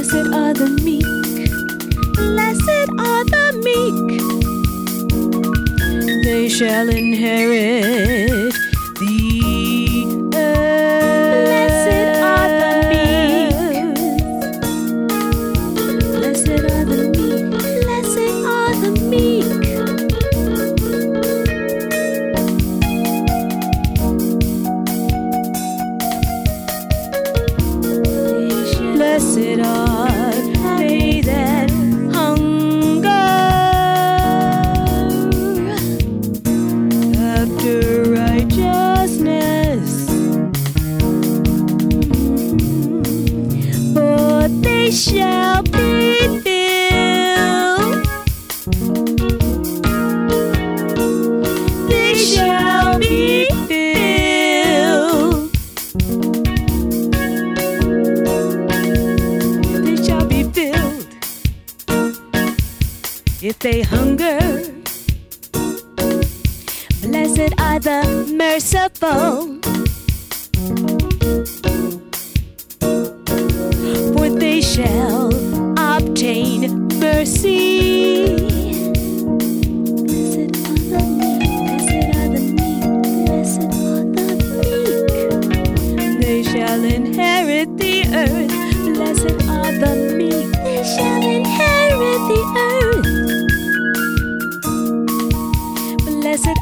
Blessed are the meek. Blessed are the meek. They shall inherit blessed are the merciful, for they shall obtain mercy. Blessed are the meek. Blessed are the meek. Blessed are the meek. They shall inherit the earth. Blessed are the meek. They shall inherit the earth. Blessed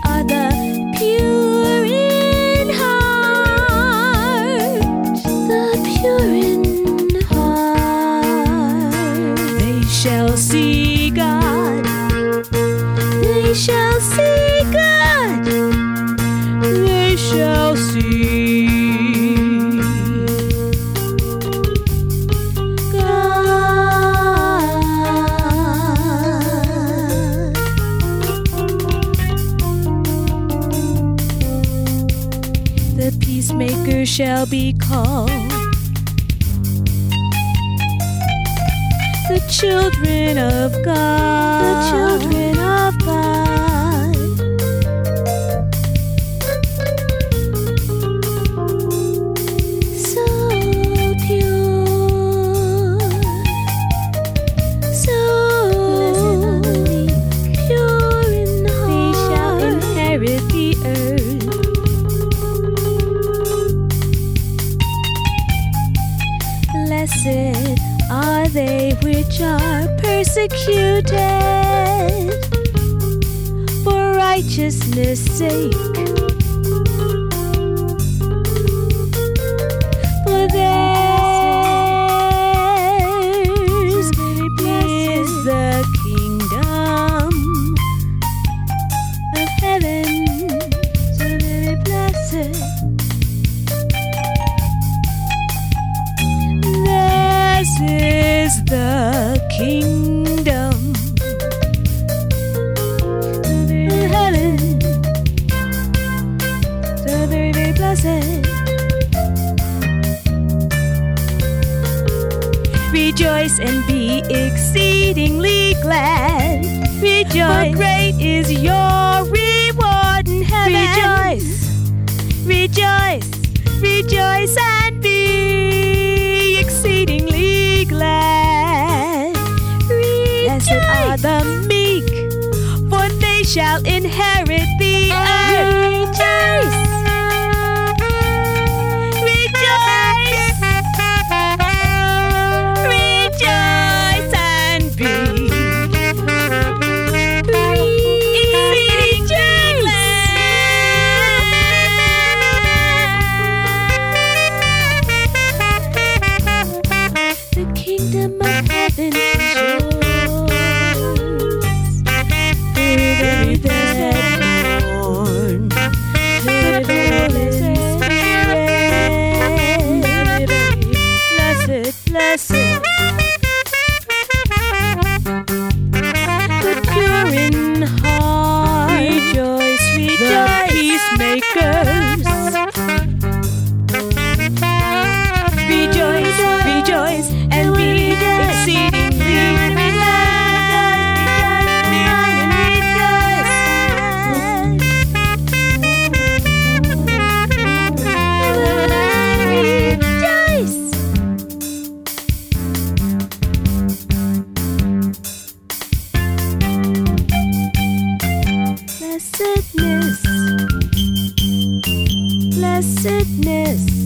shall be called. The children of God. The children of God. Righteousness' sake. Rejoice and be exceedingly glad. Rejoice. For great is your reward in heaven. Rejoice. Rejoice. Rejoice and be exceedingly glad. Blessed are the meek, for they shall blessedness.